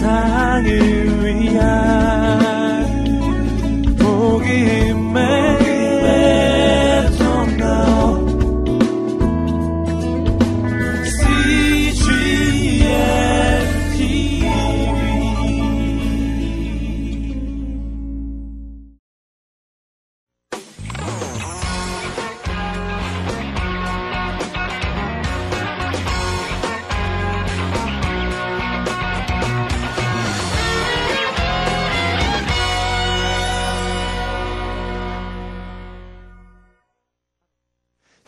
세상을 위한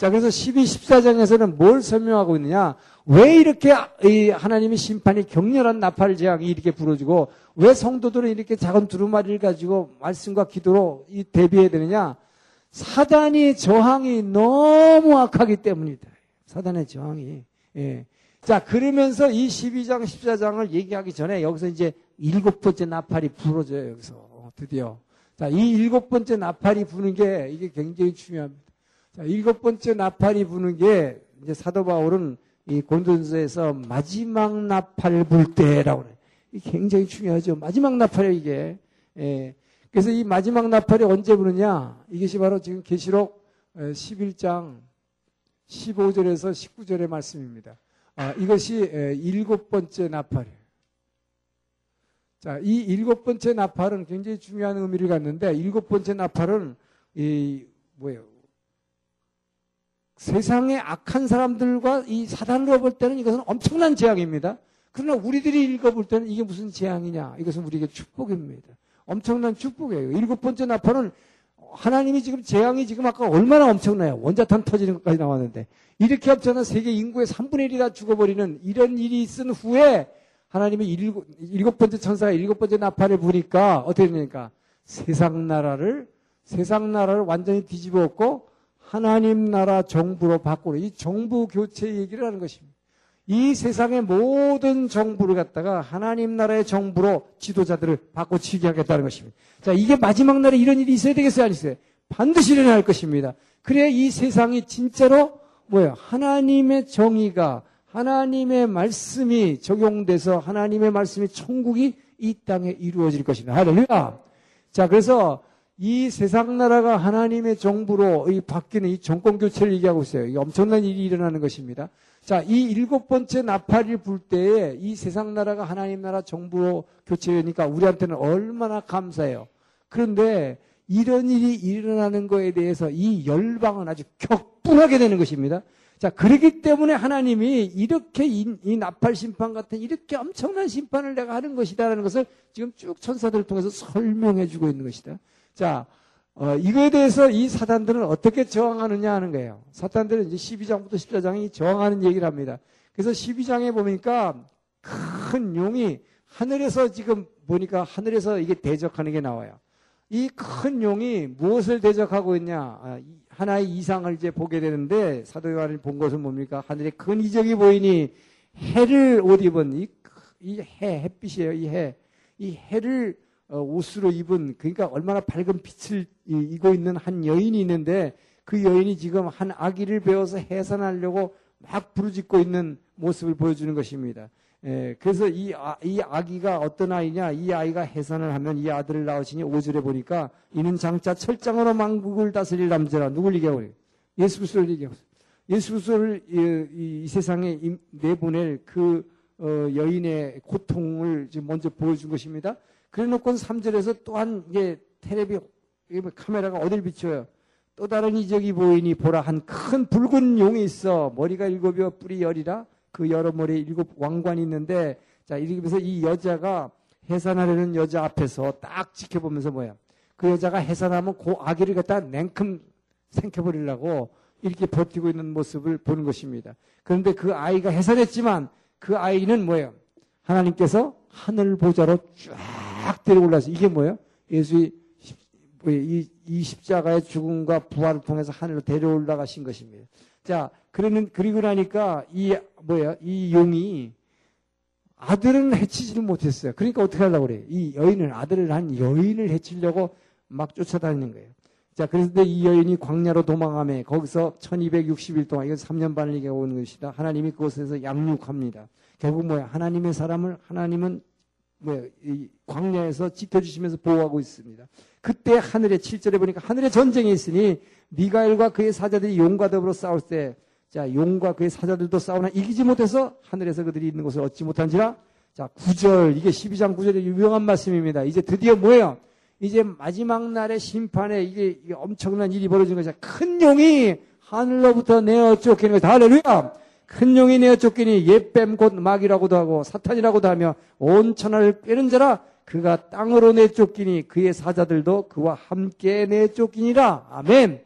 자, 그래서 12, 14장에서는 뭘 설명하고 있느냐? 왜 이렇게 하나님의 심판이 격렬한 나팔 재앙이 이렇게 불어지고 왜 성도들은 이렇게 작은 두루마리를 가지고 말씀과 기도로 대비해야 되느냐? 사단의 저항이 너무 악하기 때문이다. 사단의 저항이. 예. 자, 그러면서 이 12장, 14장을 얘기하기 전에 여기서 이제 일곱 번째 나팔이 불어져요, 여기서. 드디어. 자, 이 일곱 번째 나팔이 부는 게 이게 굉장히 중요합니다. 자, 일곱 번째 나팔이 부는 게 이제 사도 바울은 이 곤돈서에서 마지막 나팔 불 때라고 그래요. 이게 굉장히 중요하죠. 마지막 나팔이 이게. 예. 그래서 이 마지막 나팔이 언제 부느냐? 이것이 바로 지금 계시록 11장 15절에서 19절의 말씀입니다. 아, 이것이 일곱 번째 나팔이에요. 자, 이 일곱 번째 나팔은 굉장히 중요한 의미를 갖는데 일곱 번째 나팔은 이 뭐예요? 세상의 악한 사람들과 이 사단으로 볼 때는 이것은 엄청난 재앙입니다. 그러나 우리들이 읽어볼 때는 이게 무슨 재앙이냐? 이것은 우리에게 축복입니다. 엄청난 축복이에요. 일곱 번째 나팔은 하나님이 지금 재앙이 지금 아까 얼마나 엄청나요? 원자탄 터지는 것까지 나왔는데 이렇게 엄청난 세계 인구의 3분의 1이 다 죽어버리는 이런 일이 있은 후에 하나님이 일곱, 일곱 번째 천사가 일곱 번째 나팔을 부니까 어떻게 되니까 세상 나라를 세상 나라를 완전히 뒤집어 엎고 하나님 나라 정부로 바꾸는 이 정부 교체 얘기를 하는 것입니다. 이 세상의 모든 정부를 갖다가 하나님 나라의 정부로 지도자들을 바꿔치기 하겠다는 것입니다. 자, 이게 마지막 날에 이런 일이 있어야 되겠어요? 안 있어요? 반드시 일어날 것입니다. 그래야 이 세상이 진짜로 뭐예요? 하나님의 정의가 하나님의 말씀이 적용돼서 하나님의 말씀이 천국이 이 땅에 이루어질 것입니다. 할렐루야. 자, 그래서 이 세상 나라가 하나님의 정부로 이 바뀌는 이 정권 교체를 얘기하고 있어요. 이 엄청난 일이 일어나는 것입니다. 자, 이 일곱 번째 나팔이 불 때에 이 세상 나라가 하나님 나라 정부로 교체되니까 우리한테는 얼마나 감사해요. 그런데 이런 일이 일어나는 거에 대해서 이 열방은 아주 격분하게 되는 것입니다. 자, 그렇기 때문에 하나님이 이렇게 이, 이, 나팔 심판 같은 이렇게 엄청난 심판을 내가 하는 것이다라는 것을 지금 쭉 천사들을 통해서 설명해 주고 있는 것이다. 자, 어, 이거에 대해서 이 사단들은 어떻게 저항하느냐 하는 거예요. 사단들은 이제 12장부터 14장이 저항하는 얘기를 합니다. 그래서 12장에 보니까 큰 용이 하늘에서 지금 보니까 하늘에서 이게 대적하는 게 나와요. 이 큰 용이 무엇을 대적하고 있냐? 아, 하나의 이상을 이제 보게 되는데 사도 요한이 본 것은 뭡니까? 하늘에 큰 이적이 보이니 해를 옷 입은 이, 이 해, 햇빛이에요. 이 해. 이 해를 어, 옷으로 입은 그러니까 얼마나 밝은 빛을 입고 있는 한 여인이 있는데 그 여인이 지금 한 아기를 배워서 해산하려고 막 부르짖고 있는 모습을 보여주는 것입니다. 예, 그래서 이, 아, 이 아기가 어떤 아이냐? 이 아이가 해산을 하면 이 아들을 낳으시니 오절에 보니까 이는 장차 철장으로 망국을 다스릴 남자라 누굴 얘기하고? 예수 그리스도를 얘기하고. 예수 그리스도를 이, 이, 세상에 내보낼 그 어, 여인의 고통을 지금 먼저 보여준 것입니다. 그래 놓고 3절에서 또한 이게 테레비 뭐 카메라가 어딜 비춰요? 또 다른 이적이 보이니 보라 한 큰 붉은 용이 있어 머리가 일곱이어 뿔이 열이라 그 여러 머리에 일곱 왕관이 있는데 자 이러면서 이 여자가 해산하려는 여자 앞에서 딱 지켜보면서 뭐야 그 여자가 해산하면 그 아기를 갖다 냉큼 생켜버리려고 이렇게 버티고 있는 모습을 보는 것입니다. 그런데 그 아이가 해산했지만 그 아이는 뭐예요? 하나님께서 하늘 보좌로 쫙 막 데려올라서 이게 뭐예요? 예수의 이, 이 십자가의 죽음과 부활을 통해서 하늘로 데려올라가신 것입니다. 자, 그러는 그리고 나니까 이 뭐야 이 용이 아들은 해치지를 못했어요. 그러니까 어떻게 하려고 그래? 이 여인은 아들을 한 여인을 해치려고 막 쫓아다니는 거예요. 자, 그런데 이 여인이 광야로 도망하며 거기서 1260일 동안 이건 3년 반을 얘기하고 오는 것이다. 하나님이 그곳에서 양육합니다. 결국 뭐야? 하나님의 사람을 하나님은 뭐, 이 광야에서 지켜주시면서 보호하고 있습니다. 그때 하늘에 7절에 보니까 하늘에 전쟁이 있으니 미가엘과 그의 사자들이 용과 더불어 싸울 때 자, 용과 그의 사자들도 싸우나 이기지 못해서 하늘에서 그들이 있는 곳을 얻지 못한지라 자, 9절 이게 12장 9절의 유명한 말씀입니다. 이제 드디어 뭐예요? 이제 마지막 날의 심판에 이게, 이게 엄청난 일이 벌어진 거죠. 큰 용이 하늘로부터 내어 쫓기는 거죠. 할렐루야! 큰 용이 내어 쫓기니 옛뱀 곧 마귀라고도 하고 사탄이라고도 하며 온 천하를 꿰는 자라 그가 땅으로 내쫓기니 그의 사자들도 그와 함께 내쫓기니라. 아멘.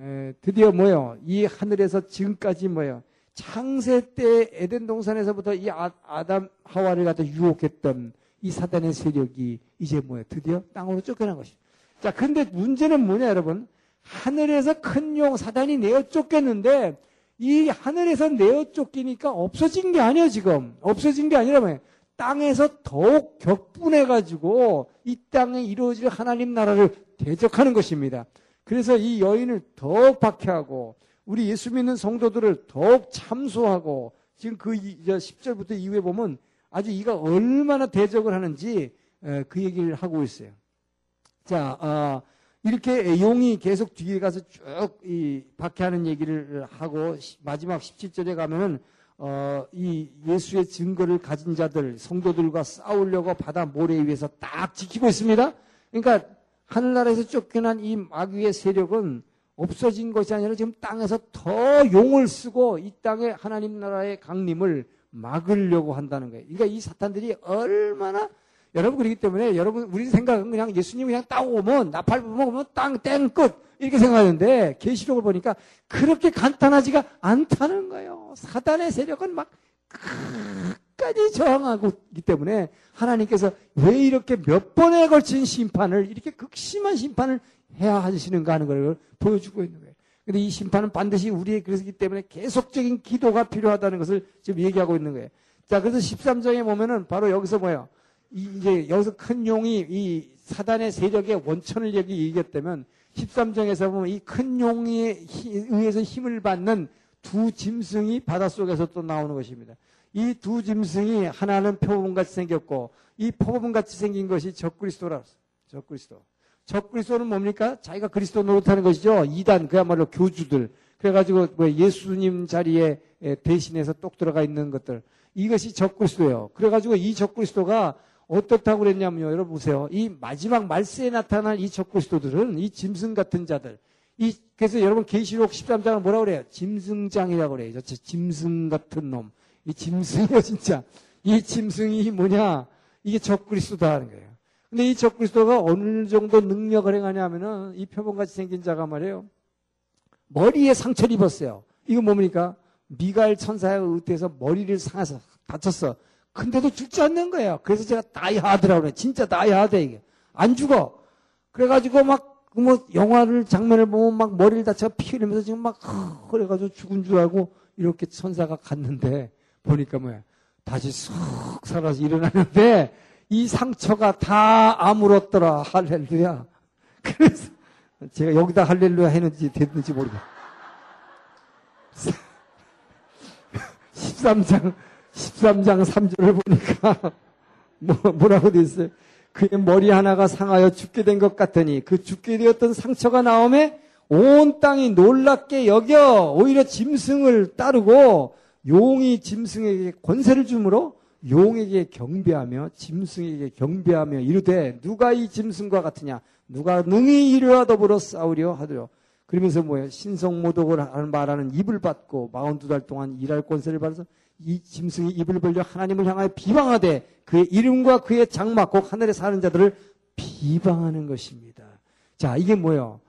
에, 드디어 뭐요? 이 하늘에서 지금까지 뭐요? 창세 때 에덴 동산에서부터 이 아, 아담 하와를 갖다 유혹했던 이 사단의 세력이 이제 뭐예요? 드디어 땅으로 쫓겨난 것이죠. 자, 근데 문제는 뭐냐, 여러분? 하늘에서 큰 용 사단이 내어 쫓겼는데 이 하늘에서 내어 쫓기니까 없어진 게 아니에요, 지금. 없어진 게 아니라? 땅에서 더욱 격분해가지고 이 땅에 이루어질 하나님 나라를 대적하는 것입니다. 그래서 이 여인을 더욱 박해하고 우리 예수 믿는 성도들을 더욱 참소하고 지금 그 10절부터 이후에 보면 아주 이가 얼마나 대적을 하는지 그 얘기를 하고 있어요. 자, 어, 이렇게 용이 계속 뒤에 가서 쭉 이 박해하는 얘기를 하고 마지막 17절에 가면은 어, 이 예수의 증거를 가진 자들, 성도들과 싸우려고 바다 모래 위에서 딱 지키고 있습니다. 그러니까 하늘나라에서 쫓겨난 이 마귀의 세력은 없어진 것이 아니라 지금 땅에서 더 용을 쓰고 이 땅에 하나님 나라의 강림을 막으려고 한다는 거예요. 그러니까 이 사탄들이 얼마나 여러분 그렇기 때문에 여러분 우리 생각은 그냥 예수님 그냥 딱 오면 나팔 불면 땅땡 끝 이렇게 생각하는데 계시록을 보니까 그렇게 간단하지가 않다는 거예요. 사단의 세력은 막 끝까지 저항하고 있기 때문에 하나님께서 왜 이렇게 몇 번에 걸친 심판을 이렇게 극심한 심판을 해야 하시는가 하는 걸 보여주고 있는 거예요. 근데 이 심판은 반드시 우리의 그렇기 때문에 계속적인 기도가 필요하다는 것을 지금 얘기하고 있는 거예요. 자, 그래서 13장에 보면은 바로 여기서 뭐예요? 이제 여기서 큰 용이 이 사단의 세력의 원천을 얘기했다면 13장에서 보면 이 큰 용에 의해서 힘을 받는 두 짐승이 바닷속에서 또 나오는 것입니다. 이 두 짐승이 하나는 표범같이 생겼고 이 표범같이 생긴 것이 적그리스도라. 적그리스도. 적그리스도는 뭡니까? 자기가 그리스도 노릇하는 것이죠. 이단 그야말로 교주들. 그래가지고 뭐 예수님 자리에 대신해서 똑 들어가 있는 것들. 이것이 적그리스도예요. 그래가지고 이 적그리스도가 어떻다고 그랬냐면요. 여러분 보세요. 이 마지막 말세에 나타난 이 적그리스도들은 이 짐승 같은 자들. 이 그래서 여러분 계시록 13장을 뭐라고 그래요? 짐승장이라고 그래요. 저 짐승 같은 놈. 이 짐승이요 진짜. 이 짐승이 뭐냐? 이게 적그리스도다 하는 거예요. 근데 이 적그리스도가 어느 정도 능력을 행하냐면은 이 표범같이 생긴 자가 말이에요. 머리에 상처를 입었어요. 이거 뭡니까? 미가엘 천사에 의해서 머리를 상해서 다쳤어. 근데도 죽지 않는 거예요. 그래서 제가 다이하드라고 그래. 진짜 다이하드 이게. 안 죽어. 그래가지고 막, 뭐, 영화를, 장면을 보면 막 머리를 다쳐 피 흘리면서 지금 막, 그래가지고 죽은 줄 알고 이렇게 천사가 갔는데, 보니까 뭐야. 다시 쑥 살아서 일어나는데, 이 상처가 다 아물었더라. 할렐루야. 그래서, 제가 여기다 할렐루야 했는지 됐는지 모르겠어. 13장, 13장 3절을 보니까 뭐, 뭐라고 돼 있어요? 그의 머리 하나가 상하여 죽게 된 것 같으니 그 죽게 되었던 상처가 나오매 온 땅이 놀랍게 여겨 오히려 짐승을 따르고 용이 짐승에게 권세를 주므로 용에게 경배하며 짐승에게 경배하며 이르되 누가 이 짐승과 같으냐? 누가 능히 이르와 더불어 싸우려 하더라. 그러면서 뭐예요? 신성모독을 말하는 입을 받고 42달 동안 일할 권세를 받아서 이 짐승이 입을 벌려 하나님을 향하여 비방하되 그의 이름과 그의 장막 꼭 하늘에 사는 자들을 비방하는 것입니다. 자, 이게 뭐예요?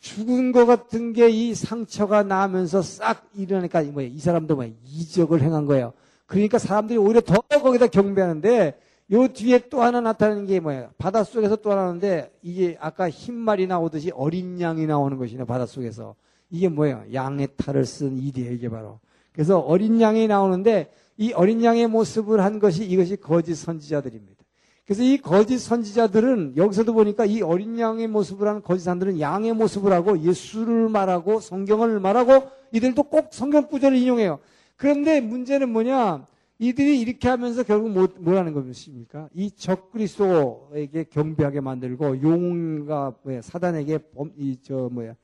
죽은 것 같은 게 이 상처가 나면서 싹 일어나니까 뭐예요? 이 사람도 뭐예요? 이적을 행한 거예요. 그러니까 사람들이 오히려 더 거기다 경배하는데 요 뒤에 또 하나 나타나는 게 뭐예요? 바닷속에서 또 하나 나오는데 이게 아까 흰말이 나오듯이 어린 양이 나오는 것이네 바닷속에서. 이게 뭐예요? 양의 탈을 쓴 이게 바로. 그래서 어린 양이 나오는데 이 어린 양의 모습을 한 것이 이것이 거짓 선지자들입니다. 그래서 이 거짓 선지자들은 여기서도 보니까 이 어린 양의 모습을 하는 거짓 사람들은 양의 모습을 하고 예수를 말하고 성경을 말하고 이들도 꼭 성경 구절을 인용해요. 그런데 문제는 뭐냐? 이들이 이렇게 하면서 결국 뭐, 뭐라는 것입니까? 이 적그리스도에게 경배하게 만들고 용과 뭐야, 사단에게 범- 이 저 뭐야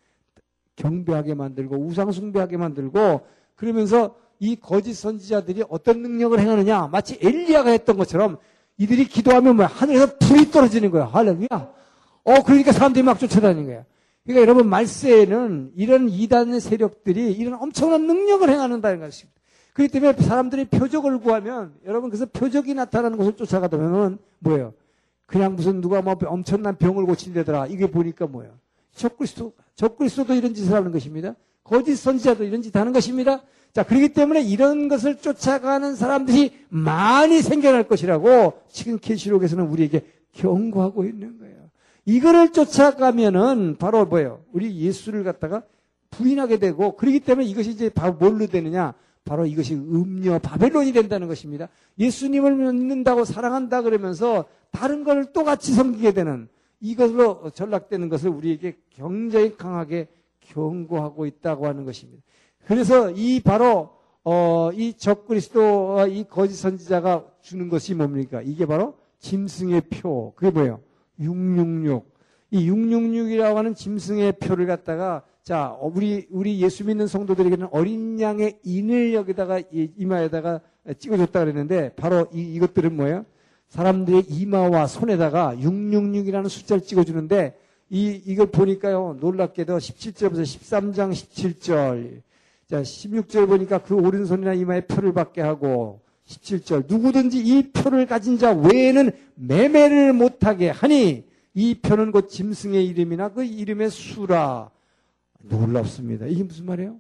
경배하게 만들고 우상숭배하게 만들고 그러면서 이 거짓 선지자들이 어떤 능력을 행하느냐? 마치 엘리야가 했던 것처럼 이들이 기도하면 뭐 하늘에서 불이 떨어지는 거야. 할렐루야. 어 그러니까 사람들이 막 쫓아다니는 거야. 그러니까 여러분 말세에는 이런 이단 세력들이 이런 엄청난 능력을 행하는다는 것입니다. 그렇기 때문에 사람들이 표적을 구하면 여러분 그래서 표적이 나타나는 것을 쫓아가다 보면 뭐예요? 그냥 무슨 누가 뭐 엄청난 병을 고친다더라. 이게 보니까 뭐예요? 적그리스도 적그리스도도 이런 짓을 하는 것입니다. 거짓 선지자도 이런 짓 하는 것입니다. 자, 그렇기 때문에 이런 것을 쫓아가는 사람들이 많이 생겨날 것이라고 지금 계시록에서는 우리에게 경고하고 있는 거예요. 이거를 쫓아가면은 바로 뭐예요? 우리 예수를 갖다가 부인하게 되고 그렇기 때문에 이것이 이제 바로 뭘로 되느냐? 바로 이것이 음녀 바벨론이 된다는 것입니다. 예수님을 믿는다고 사랑한다 그러면서 다른 걸 또 같이 섬기게 되는 이것으로 전락되는 것을 우리에게 굉장히 강하게 경고하고 있다고 하는 것입니다. 그래서 이 바로 어, 이 적그리스도와 이 거짓 선지자가 주는 것이 뭡니까? 이게 바로 짐승의 표. 그게 뭐예요? 666. 이 666이라고 하는 짐승의 표를 갖다가 자, 어, 우리 우리 예수 믿는 성도들에게는 어린 양의 인을 여기다가 이- 이마에다가 찍어줬다 그랬는데 바로 이, 이것들은 뭐예요? 사람들의 이마와 손에다가 666이라는 숫자를 찍어주는데 이, 이걸 보니까요, 놀랍게도 17절부터 13장 17절. 자, 16절 보니까 그 오른손이나 이마에 표를 받게 하고 17절. 누구든지 이 표를 가진 자 외에는 매매를 못하게 하니 이 표는 곧 짐승의 이름이나 그 이름의 수라. 놀랍습니다. 이게 무슨 말이에요?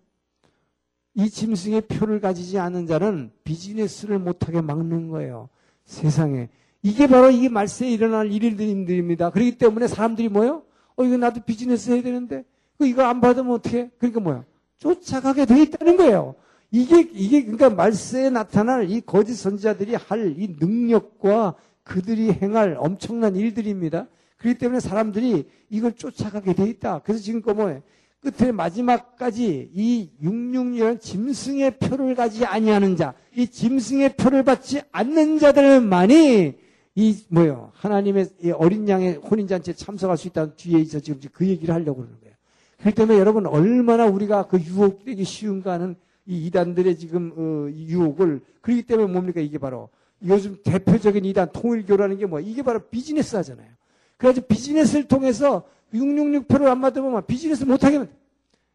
이 짐승의 표를 가지지 않은 자는 비즈니스를 못하게 막는 거예요. 세상에. 이게 바로 이게 말세에 일어날 일들입니다. 그렇기 때문에 사람들이 뭐요? 어, 이거 나도 비즈니스 해야 되는데, 그 이거 안 받으면 어떻게? 그러니까 뭐야? 쫓아가게 돼 있다는 거예요. 이게, 이게, 그러니까 말세에 나타날 이 거짓 선지자들이 할 이 능력과 그들이 행할 엄청난 일들입니다. 그렇기 때문에 사람들이 이걸 쫓아가게 돼 있다. 그래서 지금 그 뭐예요? 끝에 마지막까지 이 666이라는 짐승의 표를 가지지 아니하는 자, 이 짐승의 표를 받지 않는 자들만이 이 뭐요 하나님의 이 어린 양의 혼인 잔치에 참석할 수 있다는 뒤에 있어 지금 그 얘기를 하려고 그러는 거예요. 그렇기 때문에 여러분 얼마나 우리가 그 유혹되기 쉬운가 하는 이 이단들의 지금 어, 이 유혹을 그렇기 때문에 뭡니까 이게 바로 요즘 대표적인 이단 통일교라는 게 뭐 이게 바로 비즈니스 하잖아요. 그래가지고 비즈니스를 통해서 666 표를 안 받으면 비즈니스 못 하게 만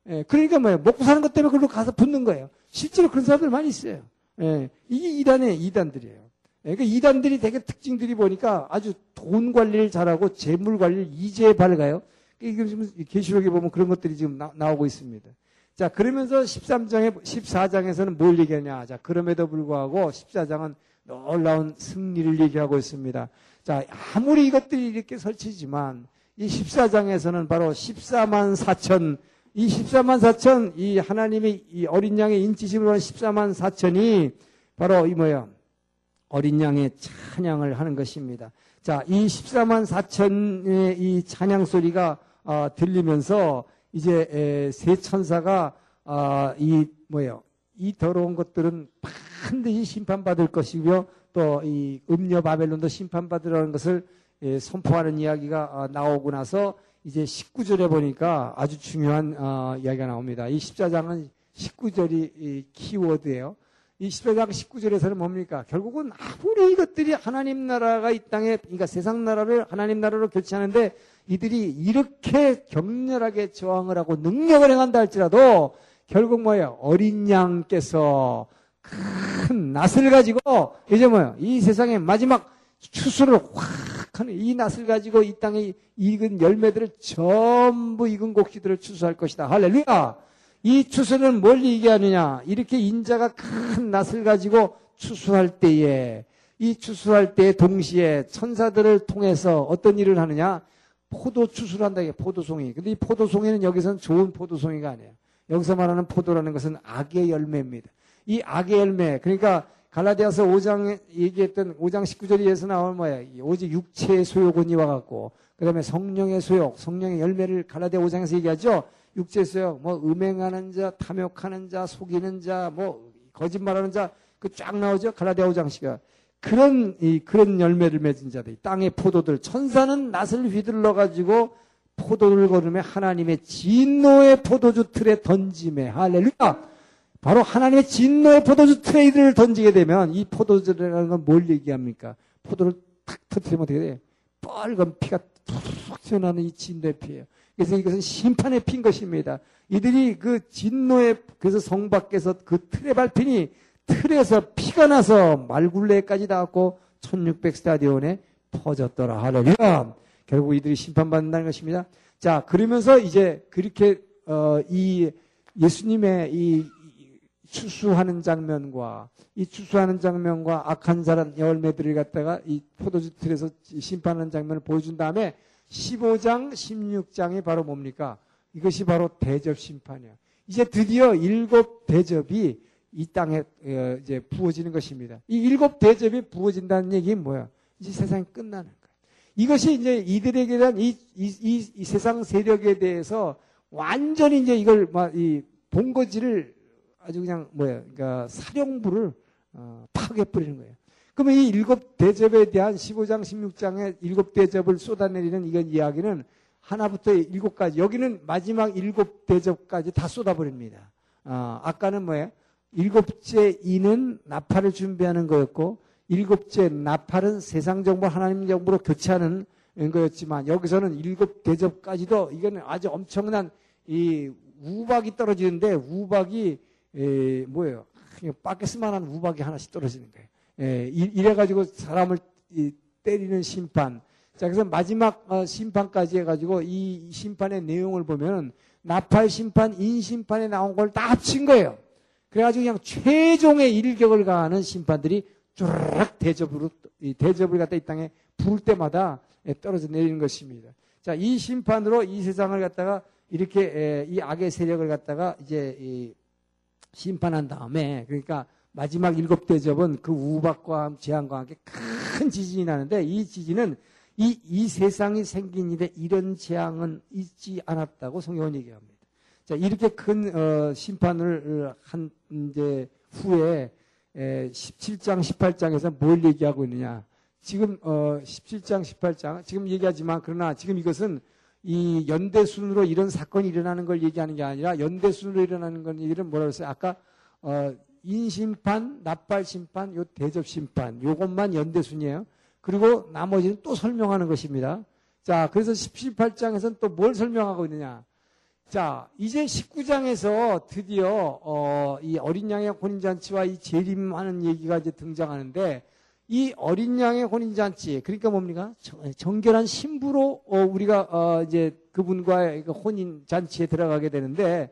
예, 그러니까 뭐예요? 먹고 사는 것 때문에 그걸로 가서 붙는 거예요. 실제로 그런 사람들 많이 있어요. 예, 이게 이단의 이단들이에요. 예, 그러니까 이단들이 되게 특징들이 보니까 아주 돈 관리를 잘하고 재물 관리를 이제 밝아요. 이게 지금 계시록에 보면 그런 것들이 지금 나, 나오고 있습니다. 자, 그러면서 13장에, 14장에서는 뭘 얘기하냐. 자, 그럼에도 불구하고 14장은 놀라운 승리를 얘기하고 있습니다. 자, 아무리 이것들이 이렇게 설치지만 이 14장에서는 바로 14만 4천, 이 14만 4천, 이 하나님의 이 어린 양의 인치심으로 하는 14만 4천이 바로 이 뭐야? 어린 양의 찬양을 하는 것입니다. 자, 이 14만 4천의 이 찬양 소리가 어, 들리면서 이제 에, 세 천사가 어, 이 뭐예요? 이 더러운 것들은 반드시 심판받을 것이고요. 또 이 음녀 바벨론도 심판받으라는 것을 예, 선포하는 이야기가 어, 나오고 나서 이제 19절에 보니까 아주 중요한 어, 이야기가 나옵니다. 이 14장은 19절이 이 키워드예요. 이 14장 19절에서는 뭡니까? 결국은 아무리 이것들이 하나님 나라가 이 땅에, 그러니까 세상 나라를 하나님 나라로 교체하는데 이들이 이렇게 격렬하게 저항을 하고 능력을 행한다 할지라도 결국 뭐예요? 어린 양께서 큰 낫을 가지고 이제 뭐예요? 이 세상의 마지막 추수를 확 하는 이 낫을 가지고 이 땅에 익은 열매들을 전부 익은 곡식들을 추수할 것이다. 할렐루야! 이 추수는 뭘 얘기하느냐? 이렇게 인자가 큰 낫을 가지고 추수할 때에 이 추수할 때 동시에 천사들을 통해서 어떤 일을 하느냐? 포도 추수를 한다. 이게 포도송이. 근데 이 포도송이는 여기서는 좋은 포도송이가 아니에요. 여기서 말하는 포도라는 것은 악의 열매입니다. 이 악의 열매. 그러니까 갈라디아서 5장 얘기했던 5장 19절에서 나오는 뭐야? 오직 육체의 소욕은 이와 같고, 그 다음에 성령의 소욕, 성령의 열매를 갈라디아 5장에서 얘기하죠. 소욕, 뭐 음행하는 자, 탐욕하는 자, 속이는 자, 뭐 거짓말하는 자, 그 쫙 나오죠. 갈라디아 5장시가 그런 이 그런 열매를 맺은 자들, 땅의 포도들, 천사는 낫을 휘둘러 가지고 포도를 거름에 하나님의 진노의 포도주 틀에 던짐에 할렐루야. 바로 하나님의 진노의 포도주 이들을 던지게 되면 이 포도주라는 건 뭘 얘기합니까? 포도를 탁 터뜨리면 어떻게 돼? 빨간 피가 툭 튀어나오는 이 진노의 피예요. 그래서 이것은 심판의 피인 것입니다. 이들이 그 진노의 그래서 성 밖에서 그 틀에 밟히니 틀에서 피가 나서 말굴레까지 닿았고 1600 스타디온에 퍼졌더라. 할렐루야. 결국 이들이 심판받는다는 것입니다. 자, 그러면서 이제 그렇게 어, 이 예수님의 이 추수하는 장면과 이 추수하는 장면과 악한 사람 열매들을 갖다가 이 포도주 틀에서 심판하는 장면을 보여준 다음에 15장, 16장이 바로 뭡니까? 이것이 바로 대접 심판이야. 이제 드디어 일곱 대접이 이 땅에 어, 이제 부어지는 것입니다. 이 일곱 대접이 부어진다는 얘기는 뭐야? 이제 세상이 끝나는 거야. 이것이 이제 이들에게 대한 이, 이, 이, 이 세상 세력에 대해서 완전히 이제 이걸 막 이 본거지를 아주 그냥 뭐야, 그러니까 사령부를 어, 파괴해 버리는 거예요. 그러면 이 일곱 대접에 대한 15장, 16장의 일곱 대접을 쏟아내리는 이건 이야기는 하나부터 일곱까지 여기는 마지막 일곱 대접까지 다 쏟아버립니다. 어, 아까는 뭐예요? 일곱째 이는 나팔을 준비하는 거였고 일곱째 나팔은 세상 정보 하나님 정보로 교체하는 거였지만 여기서는 일곱 대접까지도 이거는 아주 엄청난 이 우박이 떨어지는데 우박이 에, 뭐예요? 바켓스만한 우박이 하나씩 떨어지는 거예요. 에, 이래가지고 사람을 이, 때리는 심판. 자, 그래서 마지막 어, 심판까지 해가지고 이 심판의 내용을 보면 나팔 심판, 인 심판에 나온 걸 다 합친 거예요. 그래가지고 그냥 최종의 일격을 가하는 심판들이 쭈르륵 대접으로, 이 대접을 갖다 이 땅에 부을 때마다 떨어져 내리는 것입니다. 자, 이 심판으로 이 세상을 갖다가 이렇게 이 악의 세력을 갖다가 이제 심판한 다음에 그러니까 마지막 일곱 대접은 그 우박과 재앙과 함께 큰 지진이 나는데 이 지진은 이, 이 세상이 생긴 일에 이런 재앙은 있지 않았다고 성경은 얘기합니다. 자, 이렇게 큰, 어, 심판을 한, 이제, 후에, 에, 17장, 18장에서 뭘 얘기하고 있느냐. 지금, 어, 17장, 18장, 지금 얘기하지만, 그러나 지금 이것은 이 연대순으로 이런 사건이 일어나는 걸 얘기하는 게 아니라 연대순으로 일어나는 건 얘기는 뭐라고 했어요? 아까 어, 인심판, 납발심판, 요 대접심판 요것만 연대순이에요. 그리고 나머지는 또 설명하는 것입니다. 자, 그래서 18장에서는 또 뭘 설명하고 있느냐? 자, 이제 19장에서 드디어 어, 이 어린 양의 혼인잔치와 이 재림하는 얘기가 이제 등장하는데 이 어린 양의 혼인잔치, 그러니까 뭡니까? 정결한 신부로 어, 우리가 어, 이제 그분과의 그 혼인잔치에 들어가게 되는데,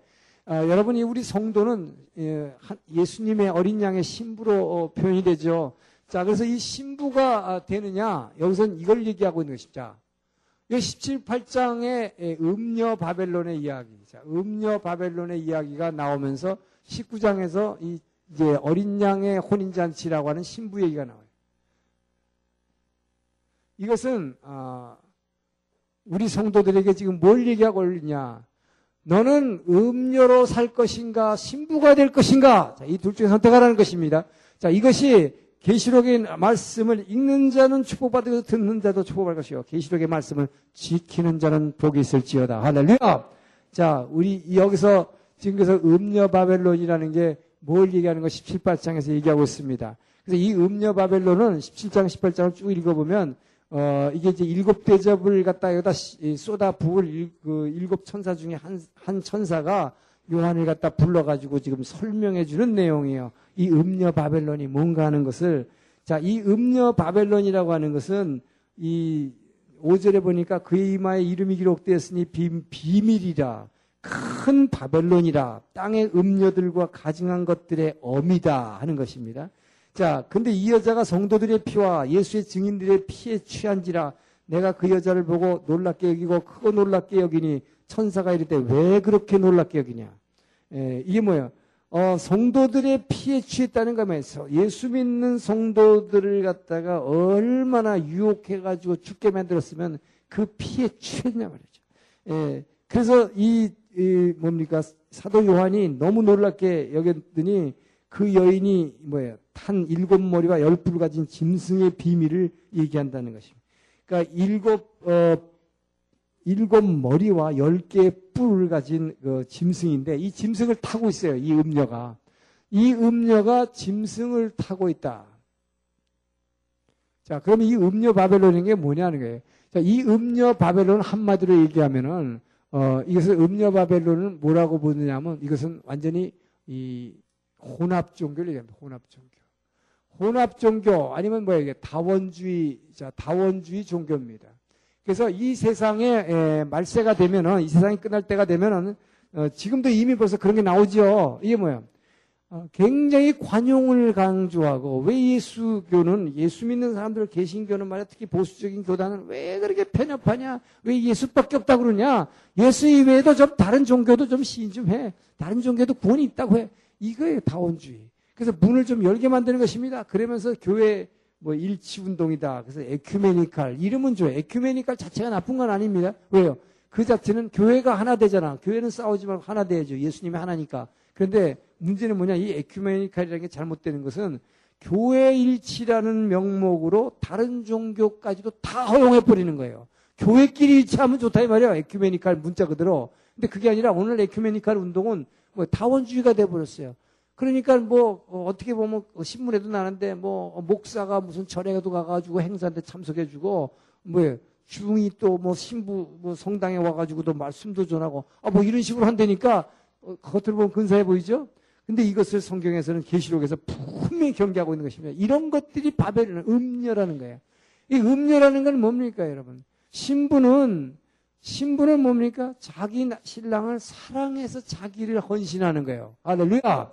어, 여러분이 우리 성도는 예, 예수님의 어린 양의 신부로 표현이 되죠. 자, 그래서 이 신부가 아, 되느냐, 여기서는 이걸 얘기하고 있는 것입니다. 이 17, 8장의 예, 음녀 바벨론의 이야기. 자, 음녀 바벨론의 이야기가 나오면서 19장에서 이 이제 어린 양의 혼인잔치라고 하는 신부 얘기가 나와요. 이것은 어, 우리 성도들에게 지금 뭘 얘기하고 있냐? 너는 음료로 살 것인가 신부가 될 것인가? 이 둘 중에 선택하라는 것입니다. 자, 이것이 계시록의 말씀을 읽는 자는 축복받고 듣는 자도 축복할 것이요. 계시록의 말씀을 지키는 자는 복이 있을지어다. 할렐루야. 자, 우리 여기서 지금 그래서 음녀 바벨론이라는 게 뭘 얘기하는 거 17, 8장에서 얘기하고 있습니다. 그래서 이 음녀 바벨론은 17장, 18장을 쭉 읽어보면 어, 이게 이제 일곱 대접을 갖다 여기다 쏟아 부을 일, 그 일곱 천사 중에 한, 한 천사가 요한을 갖다 불러가지고 지금 설명해 주는 내용이에요. 이 음녀 바벨론이 뭔가 하는 것을. 자, 이 음녀 바벨론이라고 하는 것은 이 5절에 보니까 그의 이마에 이름이 기록되었으니 비, 비밀이라. 큰 바벨론이라. 땅의 음녀들과 가증한 것들의 어미다 하는 것입니다. 자, 근데 이 여자가 성도들의 피와 예수의 증인들의 피에 취한지라 내가 그 여자를 보고 놀랍게 여기고 크고 놀랍게 여기니 천사가 이럴 때 왜 그렇게 놀랍게 여기냐? 에, 이게 뭐야? 어, 성도들의 피에 취했다는 거면서 예수 믿는 성도들을 갖다가 얼마나 유혹해가지고 죽게 만들었으면 그 피에 취했냐 말이죠. 에, 그래서 이, 이 뭡니까? 사도 요한이 너무 놀랍게 여겼더니 그 여인이 뭐예요? 탄 일곱 머리와 열 뿔을 가진 짐승의 비밀을 얘기한다는 것입니다. 그러니까 일곱 어, 일곱 머리와 열 개의 뿔을 가진 그 짐승인데 이 짐승을 타고 있어요. 이 음녀가 이 음녀가 짐승을 타고 있다. 자, 그러면 이 음녀 바벨론인 게 뭐냐는 거예요. 자, 이 음녀 바벨론 한마디로 얘기하면은 어, 이것을 음녀 바벨론은 뭐라고 보느냐면 이것은 완전히 이 혼합 종교를 얘기합니다. 혼합 종교. 혼합 종교 아니면 뭐야 이게 다원주의 자 다원주의 종교입니다. 그래서 이 세상에 에, 말세가 되면은 이 세상이 끝날 때가 되면은 어, 지금도 이미 벌써 그런 게 나오죠. 이게 뭐야? 어, 굉장히 관용을 강조하고 왜 예수교는 예수 믿는 사람들 개신교는 말이야 특히 보수적인 교단은 왜 그렇게 편협하냐 왜 예수밖에 없다 그러냐 예수 이외에도 좀 다른 종교도 좀 시인 좀 해 다른 종교도 구원이 있다고 해 이거예요 다원주의 그래서 문을 좀 열게 만드는 것입니다 그러면서 교회 뭐 일치 운동이다 그래서 에큐메니칼 이름은 좋아요 에큐메니칼 자체가 나쁜 건 아닙니다 왜요 그 자체는 교회가 하나 되잖아 교회는 싸우지 말고 하나 돼야죠 예수님이 하나니까 그런데 문제는 뭐냐? 이 에큐메니칼이라는 게 잘못되는 것은 교회 일치라는 명목으로 다른 종교까지도 다 허용해 버리는 거예요. 교회끼리 일치하면 좋다 이 말이에요. 에큐메니칼 문자 그대로. 근데 그게 아니라 오늘 에큐메니칼 운동은 뭐 다원주의가 돼 버렸어요. 그러니까 뭐 어, 떻게 보면 신문에도 나는데 뭐 목사가 무슨 절에도 가가지고 행사한테 참석해주고 뭐 중이 또 뭐 신부 뭐 성당에 와가지고도 말씀도 전하고 아 뭐 이런 식으로 한다니까 어, 겉으로 보면 근사해 보이죠? 근데 이것을 성경에서는 계시록에서 분명히 경계하고 있는 것입니다. 이런 것들이 바벨론 음녀라는 거예요. 이 음녀라는 건 뭡니까, 여러분? 신부는 신부는 뭡니까? 자기 신랑을 사랑해서 자기를 헌신하는 거예요. 할렐루야.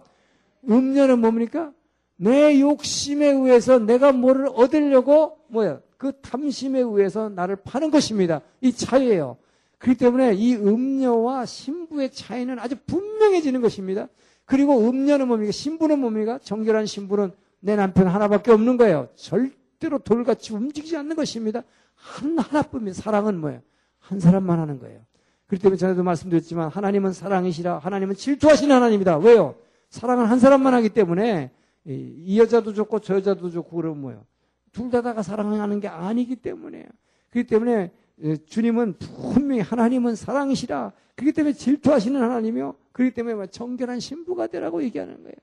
음녀는 뭡니까? 내 욕심에 의해서 내가 뭐를 얻으려고 뭐야? 그 탐심에 의해서 나를 파는 것입니다. 이 차이예요. 그렇기 때문에 이 음녀와 신부의 차이는 아주 분명해지는 것입니다. 그리고 음녀는 뭡니까? 신부는 뭡니까? 정결한 신부는 내 남편 하나밖에 없는 거예요. 절대로 돌같이 움직이지 않는 것입니다. 한 하나뿐인 사랑은 뭐예요? 한 사람만 하는 거예요. 그렇기 때문에 전에도 말씀드렸지만 하나님은 사랑이시라 하나님은 질투하시는 하나님이다. 왜요? 사랑은 한 사람만 하기 때문에 이 여자도 좋고 저 여자도 좋고 그러면 뭐예요? 둘 다다가 사랑하는 게 아니기 때문에요. 그렇기 때문에 주님은 분명히 하나님은 사랑이시라. 그렇기 때문에 질투하시는 하나님이요. 그렇기 때문에 뭐 정결한 신부가 되라고 얘기하는 거예요.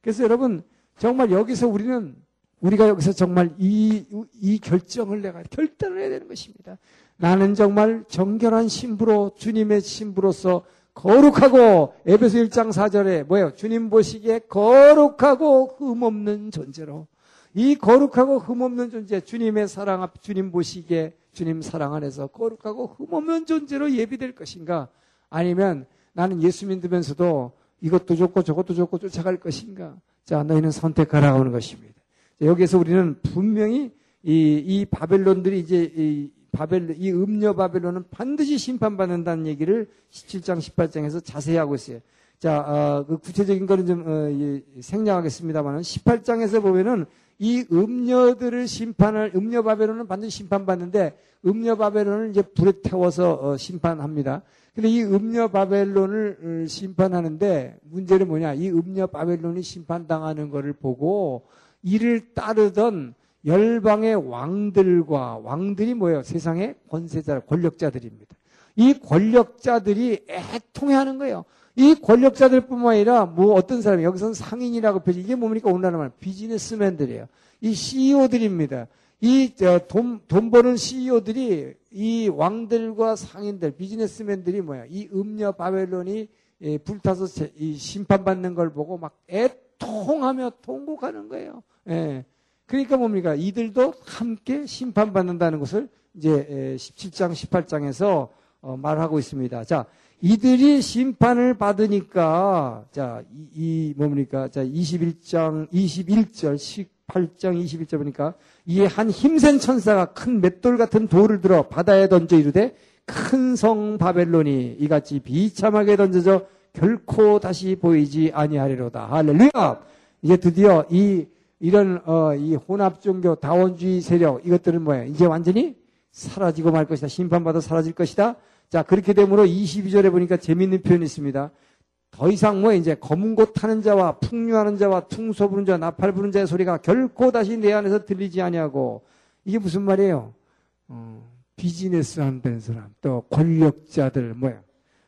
그래서 여러분 정말 여기서 우리는 우리가 여기서 정말 이, 이 결정을 내가 결단을 해야 되는 것입니다. 나는 정말 정결한 신부로 주님의 신부로서 거룩하고 에베소 1장 4절에 뭐예요? 주님 보시기에 거룩하고 흠없는 존재로 이 거룩하고 흠없는 존재 주님의 사랑 앞 주님 보시기에 주님 사랑 안에서 거룩하고 흠없는 존재로 예비될 것인가? 아니면 나는 예수 믿으면서도 이것도 좋고 저것도 좋고 쫓아갈 것인가? 자, 너희는 선택하라고 하는 것입니다. 여기서 우리는 분명히 이, 이 바벨론들이 이제 이 바벨, 이 음녀 바벨론은 반드시 심판받는다는 얘기를 17장, 18장에서 자세히 하고 있어요. 자, 어, 그 구체적인 거는 좀 어, 예, 생략하겠습니다만은 18장에서 보면은 이 음녀들을 심판을 음녀 바벨론은 반드시 심판받는데 음녀 바벨론을 이제 불에 태워서 어, 심판합니다. 근데 이 음녀 바벨론을 어, 심판하는데 문제는 뭐냐? 이 음녀 바벨론이 심판당하는 것을 보고 이를 따르던 열방의 왕들과 왕들이 뭐예요? 세상의 권세자, 권력자들입니다. 이 권력자들이 애통해하는 거예요. 이 권력자들뿐만 아니라 뭐 어떤 사람이 여기서는 상인이라고 표시 이게 뭡니까 오늘날 말 비즈니스맨들이에요. 이 CEO들입니다. 이돈 돈 버는 CEO들이 이 왕들과 상인들 비즈니스맨들이 뭐야 이 음녀 바벨론이 예, 불타서 이 심판받는 걸 보고 막 애통하며 통곡하는 거예요. 예. 그러니까 뭡니까 이들도 함께 심판받는다는 것을 이제 17장 18장에서 어, 말하고 있습니다. 자 이들이 심판을 받으니까 자, 이, 이 뭡니까? 자, 21장 21절 18장 21절 보니까 이에 한 힘센 천사가 큰 맷돌 같은 돌을 들어 바다에 던져 이르되 큰 성 바벨론이 이같이 비참하게 던져져 결코 다시 보이지 아니하리로다. 할렐루야. 이제 드디어 이 이런 어, 이 혼합 종교 다원주의 세력 이것들은 뭐예요? 이제 완전히 사라지고 말 것이다. 심판받아 사라질 것이다. 자, 그렇게 되므로 22절에 보니까 재미있는 표현이 있습니다. 더 이상 뭐 이제 검은 곳 타는 자와 풍류하는 자와 퉁소 부는 자, 나팔 부는 자의 소리가 결코 다시 내 안에서 들리지 아니하고 이게 무슨 말이에요? 어, 비즈니스 한다는 사람, 또 권력자들 뭐야?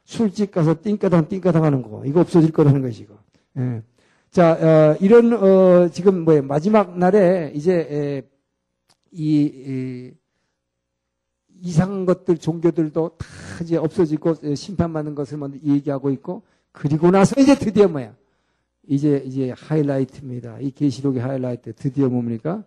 술집 가서 띵까당 띵까당 하는 거 이거 없어질 거라는 것이고. 예. 자 어, 이런 어, 지금 뭐 마지막 날에 이제 에, 이, 이 이상한 것들 종교들도 다 이제 없어지고 심판받는 것을 먼저 얘기하고 있고 그리고 나서 이제 드디어 뭐야? 이제 이제 하이라이트입니다. 이 계시록의 하이라이트 드디어 뭡니까?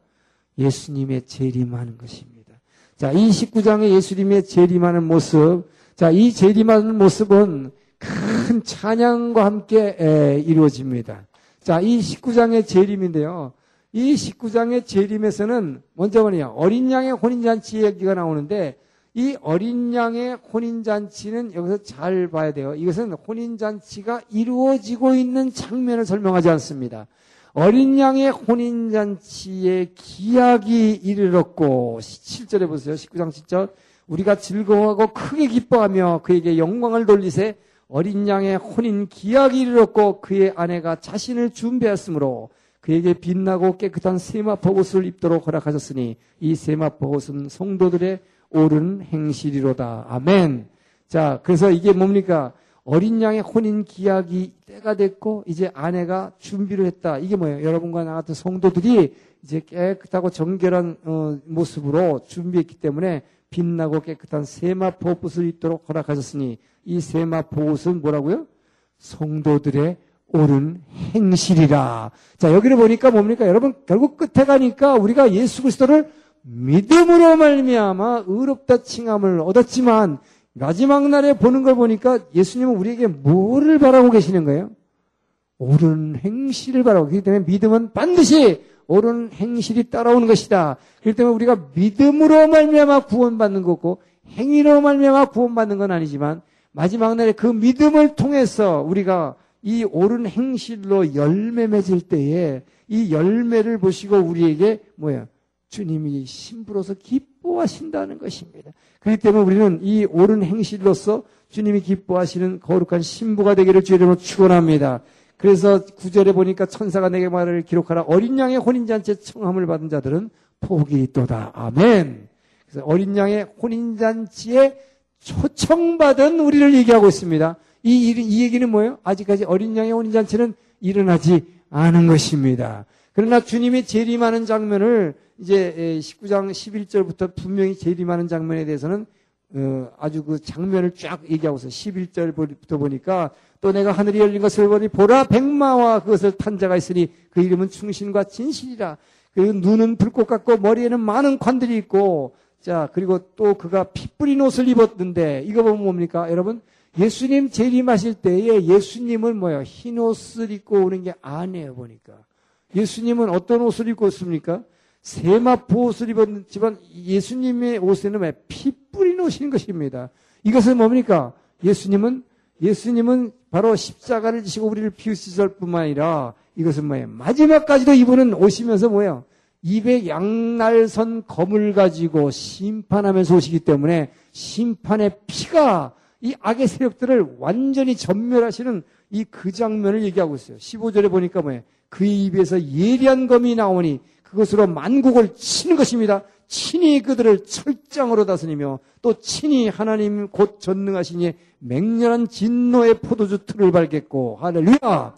예수님의 재림하는 것입니다. 자, 이 19장의 예수님의 재림하는 모습. 자, 이 재림하는 모습은 큰 찬양과 함께 에, 이루어집니다. 자, 이 19장의 재림인데요. 이 19장의 재림에서는 먼저 뭐냐? 어린 양의 혼인잔치 얘기가 나오는데 이 어린 양의 혼인잔치는 여기서 잘 봐야 돼요. 이것은 혼인잔치가 이루어지고 있는 장면을 설명하지 않습니다. 어린 양의 혼인잔치의 기약이 이르렀고 7절에 보세요. 19장 7절 우리가 즐거워하고 크게 기뻐하며 그에게 영광을 돌리세 어린 양의 혼인 기약이 이르렀고 그의 아내가 자신을 준비했으므로 그에게 빛나고 깨끗한 세마포 옷을 입도록 허락하셨으니 이 세마포 옷은 성도들의 옳은 행실이로다. 아멘. 자, 그래서 이게 뭡니까? 어린 양의 혼인 기약이 때가 됐고 이제 아내가 준비를 했다. 이게 뭐예요? 여러분과 나 같은 성도들이 이제 깨끗하고 정결한 어, 모습으로 준비했기 때문에 빛나고 깨끗한 세마포 옷을 입도록 허락하셨으니 이 세마포 옷은 뭐라고요? 성도들의 옳은 행실이라. 자, 여기를 보니까 뭡니까? 여러분 결국 끝에 가니까 우리가 예수 그리스도를 믿음으로 말미암아 의롭다 칭함을 얻었지만 마지막 날에 보는 걸 보니까 예수님은 우리에게 뭐를 바라고 계시는 거예요? 옳은 행실을 바라고 그렇기 때문에 믿음은 반드시 옳은 행실이 따라오는 것이다. 그렇기 때문에 우리가 믿음으로 말미암아 구원받는 거고 행위로 말미암아 구원받는 건 아니지만 마지막 날에 그 믿음을 통해서 우리가 이 옳은 행실로 열매 맺을 때에 이 열매를 보시고 우리에게 뭐야? 주님이 신부로서 기뻐하신다는 것입니다. 그렇기 때문에 우리는 이 옳은 행실로서 주님이 기뻐하시는 거룩한 신부가 되기를 주의 이름으로 축원합니다. 그래서 구절에 보니까 천사가 내게 말을 기록하라 어린 양의 혼인잔치에 청함을 받은 자들은 복이 있도다. 아멘. 그래서 어린 양의 혼인잔치에 초청받은 우리를 얘기하고 있습니다. 이, 이 얘기는 뭐예요? 아직까지 어린 양의 혼인잔치는 일어나지 않은 것입니다. 그러나 주님이 재림하는 장면을 이제 19장 11절부터 분명히 재림하는 장면에 대해서는 어, 아주 그 장면을 쫙 얘기하고 있어요. 11절부터 보니까 또 내가 하늘이 열린 것을 보니 보라 백마와 그것을 탄 자가 있으니 그 이름은 충신과 진실이라. 그 눈은 불꽃 같고 머리에는 많은 관들이 있고 자 그리고 또 그가 피 뿌린 옷을 입었는데 이거 보면 뭡니까 여러분 예수님 재림하실 때에 예수님은 뭐야 흰 옷을 입고 오는 게 아니에요 보니까 예수님은 어떤 옷을 입고 있습니까? 세마포 옷을 입었지만 예수님의 옷에는 왜피 뿌린 옷인 것입니다. 이것은 뭡니까? 예수님은 예수님은 바로 십자가를 지시고 우리를 비우시절 뿐만 아니라 이것은 뭐예요? 마지막까지도 이분은 오시면서 뭐예요? 입에 양날선 검을 가지고 심판하면서 오시기 때문에 심판의 피가 이 악의 세력들을 완전히 전멸하시는 이 그 장면을 얘기하고 있어요. 15절에 보니까 뭐예요? 그의 입에서 예리한 검이 나오니 그것으로 만국을 치는 것입니다. 친히 그들을 철장으로 다스리며 또 친히 하나님 곧 전능하시니 맹렬한 진노의 포도주 틀을 밟겠고 할렐루야!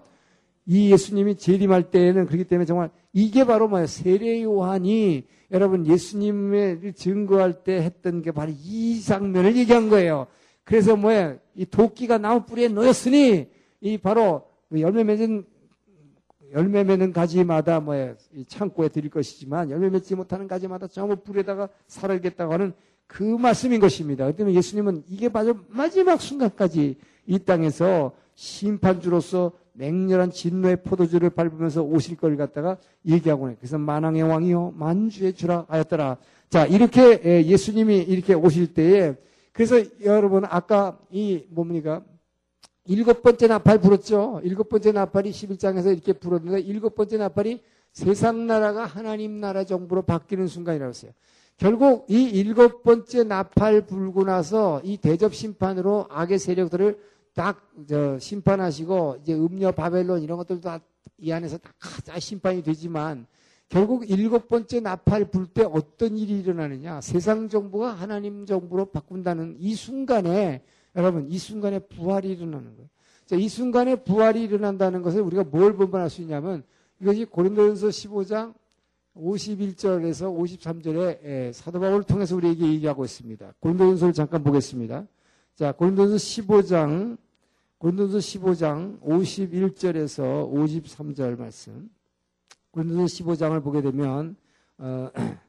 이 예수님이 재림할 때에는 그렇기 때문에 정말 이게 바로 뭐야? 세례 요한이 여러분 예수님을 증거할 때 했던 게 바로 이 장면을 얘기한 거예요. 그래서 뭐야? 이 도끼가 나무 뿌리에 놓였으니 이 바로 그 열매 맺은 열매 맺는 가지마다 뭐야 창고에 드릴 것이지만 열매 맺지 못하는 가지마다 전부 불에다가 살아겠다고 하는 그 말씀인 것입니다. 그 때문에 예수님은 이게 마지막 순간까지 이 땅에서 심판주로서 맹렬한 진노의 포도주를 밟으면서 오실 걸 갖다가 얘기하고 해. 그래서 만왕의 왕이요 만주의 주라 하였더라. 자 이렇게 예수님이 이렇게 오실 때에 그래서 여러분 아까 이 뭡니까 일곱 번째 나팔 불었죠. 일곱 번째 나팔이 11장에서 이렇게 불었는데 일곱 번째 나팔이 세상 나라가 하나님 나라 정부로 바뀌는 순간이라고 했어요. 결국 이 일곱 번째 나팔 불고 나서 이 대접 심판으로 악의 세력들을 딱저 심판하시고 이제 음녀 바벨론 이런 것들도 다 이 안에서 다, 다 심판이 되지만 결국 일곱 번째 나팔 불 때 어떤 일이 일어나느냐 세상 정부가 하나님 정부로 바꾼다는 이 순간에 여러분 이 순간에 부활이 일어나는 거예요. 자, 이 순간에 부활이 일어난다는 것을 우리가 뭘 분반할 수 있냐면 이것이 고린도전서 15장 51절에서 53절에 예, 사도 바울을 통해서 우리에게 얘기하고 있습니다. 고린도전서를 잠깐 보겠습니다. 자, 고린도전서 15장 고린도전서 15장 51절에서 53절 말씀. 고린도전서 15장을 보게 되면 어,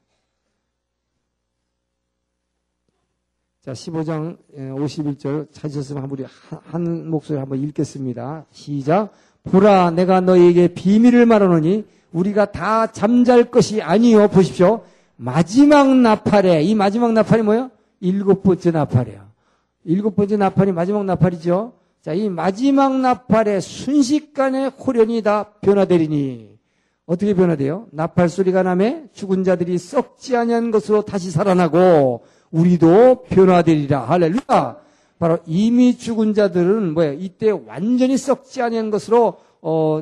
자, 15장 51절 예, 찾으셨으면 한번 우리 한 목소리 한번 읽겠습니다. 시작. 보라 내가 너희에게 비밀을 말하노니 우리가 다 잠잘 것이 아니요. 보십시오. 마지막 나팔에 이 마지막 나팔이 뭐예요? 일곱 번째 나팔이에요. 일곱 번째 나팔이 마지막 나팔이죠. 자, 이 마지막 나팔에 순식간에 호련이 다 변화되리니 어떻게 변화돼요? 나팔 소리가 나매 죽은 자들이 썩지 아니한 것으로 다시 살아나고 우리도 변화되리라. 할렐루야. 바로 이미 죽은 자들은 뭐예요? 이때 완전히 썩지 아니한 것으로 어,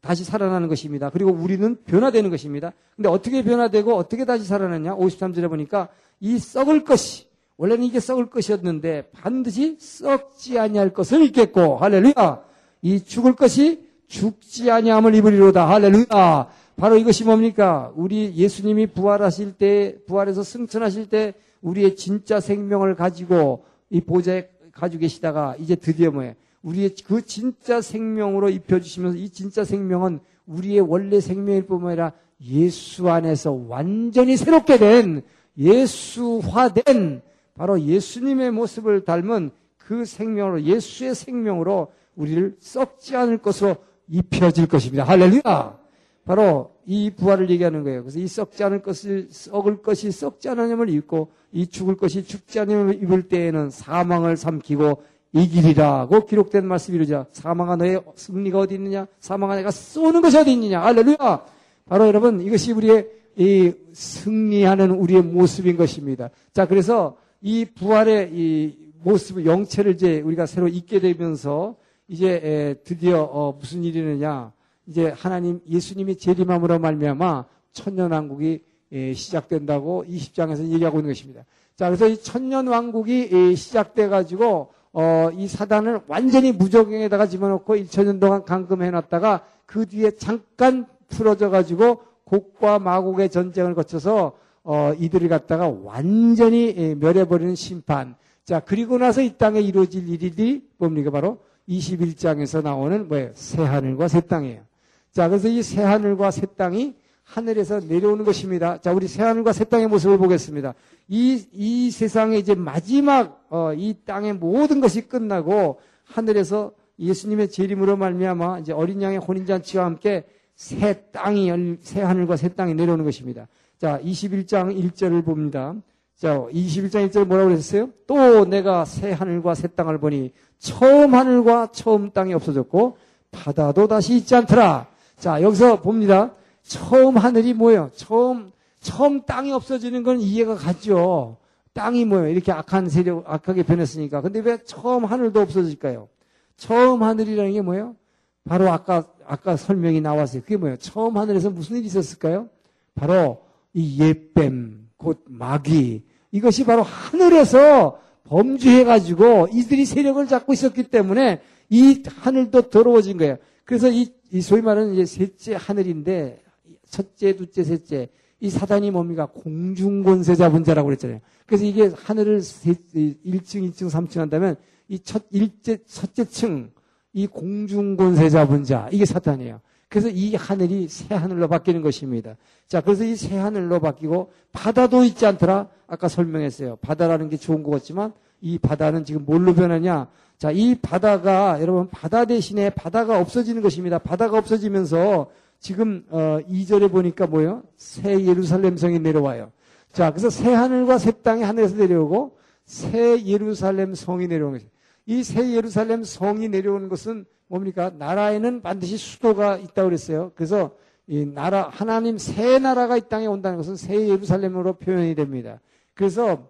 다시 살아나는 것입니다. 그리고 우리는 변화되는 것입니다. 근데 어떻게 변화되고 어떻게 다시 살아나냐? 53절에 보니까 이 썩을 것이 원래는 이게 썩을 것이었는데 반드시 썩지 아니할 것을 입겠고 할렐루야. 이 죽을 것이 죽지 아니함을 입으리로다. 할렐루야. 바로 이것이 뭡니까? 우리 예수님이 부활하실 때 부활해서 승천하실 때 우리의 진짜 생명을 가지고 이 보좌에 가지고 계시다가 이제 드디어 뭐예요? 우리의 그 진짜 생명으로 입혀주시면서 이 진짜 생명은 우리의 원래 생명일 뿐만 아니라 예수 안에서 완전히 새롭게 된 예수화된 바로 예수님의 모습을 닮은 그 생명으로 예수의 생명으로 우리를 썩지 않을 것으로 입혀질 것입니다. 할렐루야! 바로 이 부활을 얘기하는 거예요. 그래서 이 썩지 않을 것을 썩을 것이 썩지 않으냐을 입고 이 죽을 것이 죽지 않으냐을 입을 때에는 사망을 삼키고 이길이라고 기록된 말씀이 이르자. 사망아 너의 승리가 어디 있느냐? 사망아 내가 쏘는 것이 어디 있느냐? 할렐루야! 바로 여러분 이것이 우리의 이 승리하는 우리의 모습인 것입니다. 자 그래서 이 부활의 이 모습 영체를 이제 우리가 새로 잊게 되면서 이제 드디어 어 무슨 일이느냐 이제 하나님 예수님이 재림함으로 말미암아 천년 왕국이 시작된다고 20장에서 얘기하고 있는 것입니다. 자, 그래서 이 천년 왕국이 시작돼 가지고 어, 이 사단을 완전히 무적행에다가 집어넣고 1천년 동안 감금해 놨다가 그 뒤에 잠깐 풀어져 가지고 곡과 마곡의 전쟁을 거쳐서 어, 이들을 갖다가 완전히 멸해버리는 심판. 자, 그리고 나서 이 땅에 이루어질 일이 뭡니까? 바로 21장에서 나오는 뭐예요? 새 하늘과 새 땅이에요. 자, 그래서 이 새 하늘과 새 땅이 하늘에서 내려오는 것입니다. 자, 우리 새 하늘과 새 땅의 모습을 보겠습니다. 이, 이 세상에 이제 마지막, 어, 이 땅의 모든 것이 끝나고 하늘에서 예수님의 재림으로 말미암아 이제 어린 양의 혼인잔치와 함께 새 땅이, 새 하늘과 새 땅이 내려오는 것입니다. 자, 21장 1절을 봅니다. 자, 21장 1절 뭐라고 그랬어요? 또 내가 새 하늘과 새 땅을 보니 처음 하늘과 처음 땅이 없어졌고 바다도 다시 있지 않더라. 자, 여기서 봅니다. 처음 하늘이 뭐예요? 처음, 처음 땅이 없어지는 건 이해가 가죠. 땅이 뭐예요? 이렇게 악한 세력, 악하게 변했으니까. 근데 왜 처음 하늘도 없어질까요? 처음 하늘이라는 게 뭐예요? 바로 아까, 아까 설명이 나왔어요. 그게 뭐예요? 처음 하늘에서 무슨 일이 있었을까요? 바로 이 옛뱀, 곧 마귀. 이것이 바로 하늘에서 범주해가지고 이들이 세력을 잡고 있었기 때문에 이 하늘도 더러워진 거예요. 그래서 이, 이 소위 말하는 이제 셋째 하늘인데 첫째, 둘째, 셋째 이 사단이 뭡니까? 공중권세 잡은 자라고 그랬잖아요. 그래서 이게 하늘을 세, 1층, 2층, 3층 한다면 이 첫, 일째, 첫째 층, 이 공중권세 잡은 자, 이게 사탄이에요. 그래서 이 하늘이 새 하늘로 바뀌는 것입니다. 자, 그래서 이 새 하늘로 바뀌고 바다도 있지 않더라? 아까 설명했어요. 바다라는 게 좋은 것 같지만 이 바다는 지금 뭘로 변하냐? 자, 이 바다가 여러분 바다 대신에 바다가 없어지는 것입니다. 바다가 없어지면서 지금 어 2절에 보니까 뭐요? 새 예루살렘 성이 내려와요. 자, 그래서 새 하늘과 새 땅이 하늘에서 내려오고 새 예루살렘 성이 내려오는 것이. 이새 예루살렘 성이 내려오는 것은 뭡니까? 나라에는 반드시 수도가 있다고 그랬어요. 그래서 이 나라 하나님 새 나라가 이 땅에 온다는 것은 새 예루살렘으로 표현이 됩니다. 그래서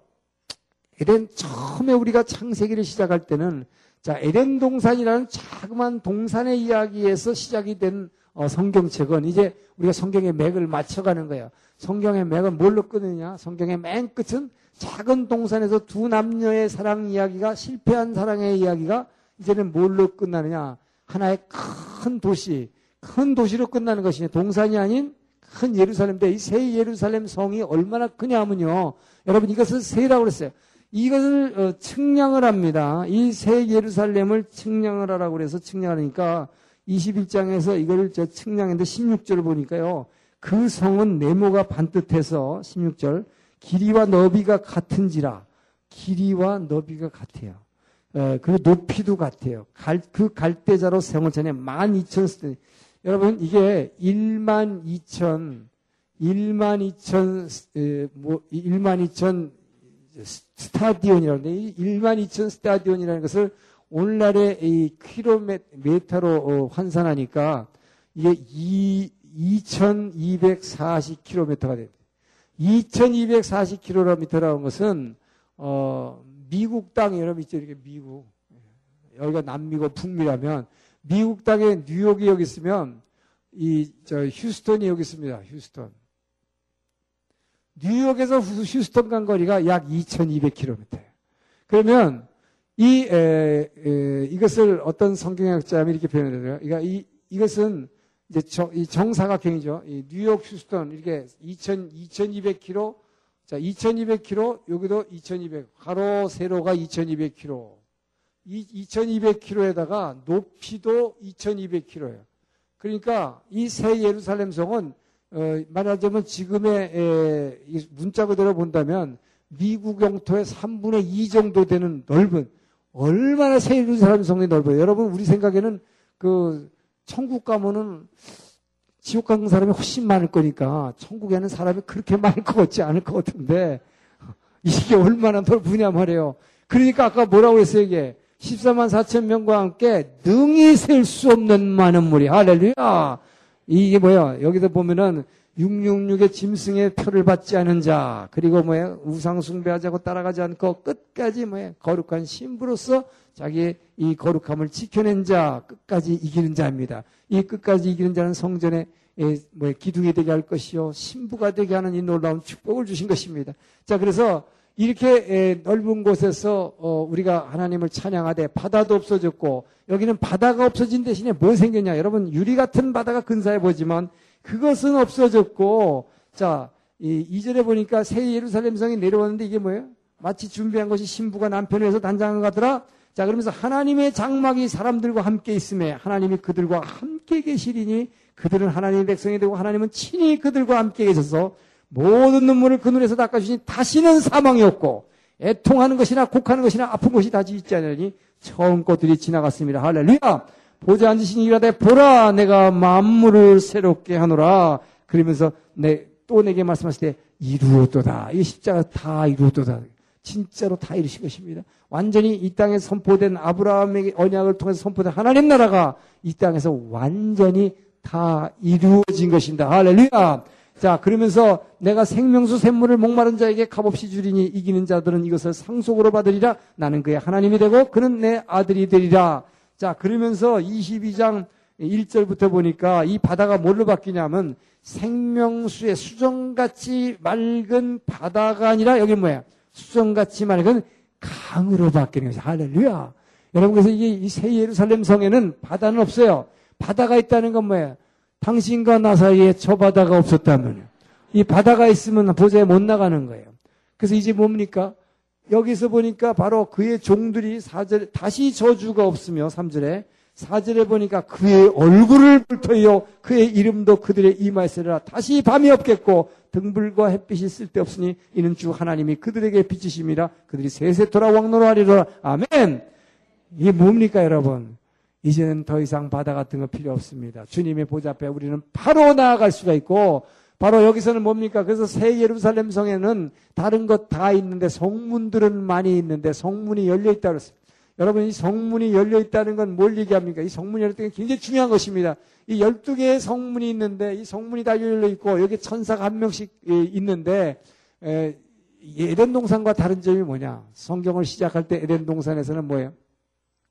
에덴 처음에 우리가 창세기를 시작할 때는 자, 에덴 동산이라는 자그만 동산의 이야기에서 시작이 된 어, 성경책은 이제 우리가 성경의 맥을 맞춰가는 거예요. 성경의 맥은 뭘로 끊느냐? 성경의 맨 끝은 작은 동산에서 두 남녀의 사랑 이야기가 실패한 사랑의 이야기가 이제는 뭘로 끝나느냐? 하나의 큰 도시, 큰 도시로 끝나는 것이냐? 동산이 아닌 큰 예루살렘인데 이 새 예루살렘 성이 얼마나 크냐면요. 여러분 이것을 세라고 그랬어요. 이것을 어, 측량을 합니다. 이 새 예루살렘을 측량을 하라고 그래서 측량하니까 21장에서 이걸 저 측량했는데 16절을 보니까요. 그 성은 네모가 반듯해서 16절 길이와 너비가 같은지라 길이와 너비가 같아요. 에, 그리고 높이도 같아요. 갈, 그 갈대자로 세운 전에 12,000 여러분 이게 1만 2천 1만 2천 뭐 1만 2천 스타디온이라는데 이 1만 2천 스타디온이라는 것을 오늘날의 이 킬로미터로 어, 환산하니까 이게 2 2240km가 됩니다. 2240km라는 것은 어 미국 땅 여러분 있죠 이렇게 미국 여기가 남미고 북미라면 미국 땅에 뉴욕이 여기 있으면 이 저 휴스턴이 여기 있습니다. 휴스턴. 뉴욕에서 휴스턴 간 거리가 약 2,200km예요. 그러면 이 에, 에, 이것을 어떤 성경학자면 이렇게 표현해요. 그러니까 이 이것은 이제 정, 이 정사각형이죠. 이 뉴욕 휴스턴 이렇게 2,000 2,200km 자 2,200km 여기도 2,200 가로 세로가 2,200km 이 2200km에다가 높이도 2200km예요. 그러니까 이 새 예루살렘 성은 어, 말하자면 지금의 에, 문자 그대로 본다면 미국 영토의 3분의 2 정도 되는 넓은 얼마나 새 예루살렘 성이 넓어요. 여러분 우리 생각에는 그 천국 가면은 지옥 가는 사람이 훨씬 많을 거니까 천국에는 사람이 그렇게 많을 것 같지 않을 것 같은데 이게 얼마나 넓으냐 말이에요. 그러니까 아까 뭐라고 했어요 이게 14만 4천 명과 함께 능히 셀 수 없는 많은 무리. 할렐루야. 이게 뭐야? 여기서 보면은 666의 짐승의 표를 받지 않은 자, 그리고 뭐야? 우상 숭배하자고 따라가지 않고 끝까지 뭐야? 거룩한 신부로서 자기의 이 거룩함을 지켜낸 자, 끝까지 이기는 자입니다. 이 끝까지 이기는 자는 성전에 뭐 기둥이 되게 할 것이요, 신부가 되게 하는 이 놀라운 축복을 주신 것입니다. 자, 그래서 이렇게 넓은 곳에서 어, 우리가 하나님을 찬양하되 바다도 없어졌고 여기는 바다가 없어진 대신에 뭐 생겼냐? 여러분 유리 같은 바다가 근사해 보지만 그것은 없어졌고 자, 이 2절에 보니까 새 예루살렘 성이 내려왔는데 이게 뭐예요? 마치 준비한 것이 신부가 남편을 위해서 단장을 가더라. 자, 그러면서 하나님의 장막이 사람들과 함께 있음에 하나님이 그들과 함께 계시리니 그들은 하나님의 백성이 되고 하나님은 친히 그들과 함께 계셔서 모든 눈물을 그 눈에서 닦아주시니 다시는 사망이 없고 애통하는 것이나 곡하는 것이나 아픈 것이 다시 있지 않으니 처음 것들이 지나갔습니다. 할렐루야! 보좌 앉으신 이라되 보라 내가 만물을 새롭게 하노라 그러면서 내, 또 내게 말씀하실 때 이루었도다. 이 십자가 다 이루었도다. 진짜로 다 이루신 것입니다. 완전히 이 땅에 선포된 아브라함에게 언약을 통해서 선포된 하나님 나라가 이 땅에서 완전히 다 이루어진 것입니다. 할렐루야! 자, 그러면서 내가 생명수 샘물을 목마른 자에게 값없이 주리니 이기는 자들은 이것을 상속으로 받으리라. 나는 그의 하나님이 되고 그는 내 아들이 되리라. 자, 그러면서 22장 1절부터 보니까 이 바다가 뭘로 바뀌냐면 생명수의 수정같이 맑은 바다가 아니라 여기 뭐야? 수정같이 맑은 강으로 바뀌는 것이 할렐루야. 여러분 그래서 이게 이 새 예루살렘 성에는 바다는 없어요. 바다가 있다는 건 뭐야? 당신과 나 사이에 저 바다가 없었다면 이 바다가 있으면 보좌에 못 나가는 거예요. 그래서 이제 뭡니까? 여기서 보니까 바로 그의 종들이 4절 다시 저주가 없으며 3절에 4절에 보니까 그의 얼굴을 불터이요 그의 이름도 그들의 이마에 쓰라 다시 밤이 없겠고 등불과 햇빛이 쓸데없으니 이는 주 하나님이 그들에게 빛이심이라 그들이 세세토라 왕노로 하리라 아멘 이게 뭡니까 여러분 이제는 더 이상 바다 같은 거 필요 없습니다. 주님의 보좌 앞에 우리는 바로 나아갈 수가 있고 바로 여기서는 뭡니까? 그래서 새 예루살렘 성에는 다른 것 다 있는데 성문들은 많이 있는데 성문이 열려 있다 그랬어요. 여러분 이 성문이 열려 있다는 건 뭘 얘기합니까? 이 성문이 열려 있다는 게 굉장히 중요한 것입니다. 이 12개의 성문이 있는데 이 성문이 다 열려 있고 여기 천사가 한 명씩 예, 있는데 에덴 동산과 다른 점이 뭐냐? 성경을 시작할 때 에덴 동산에서는 뭐예요?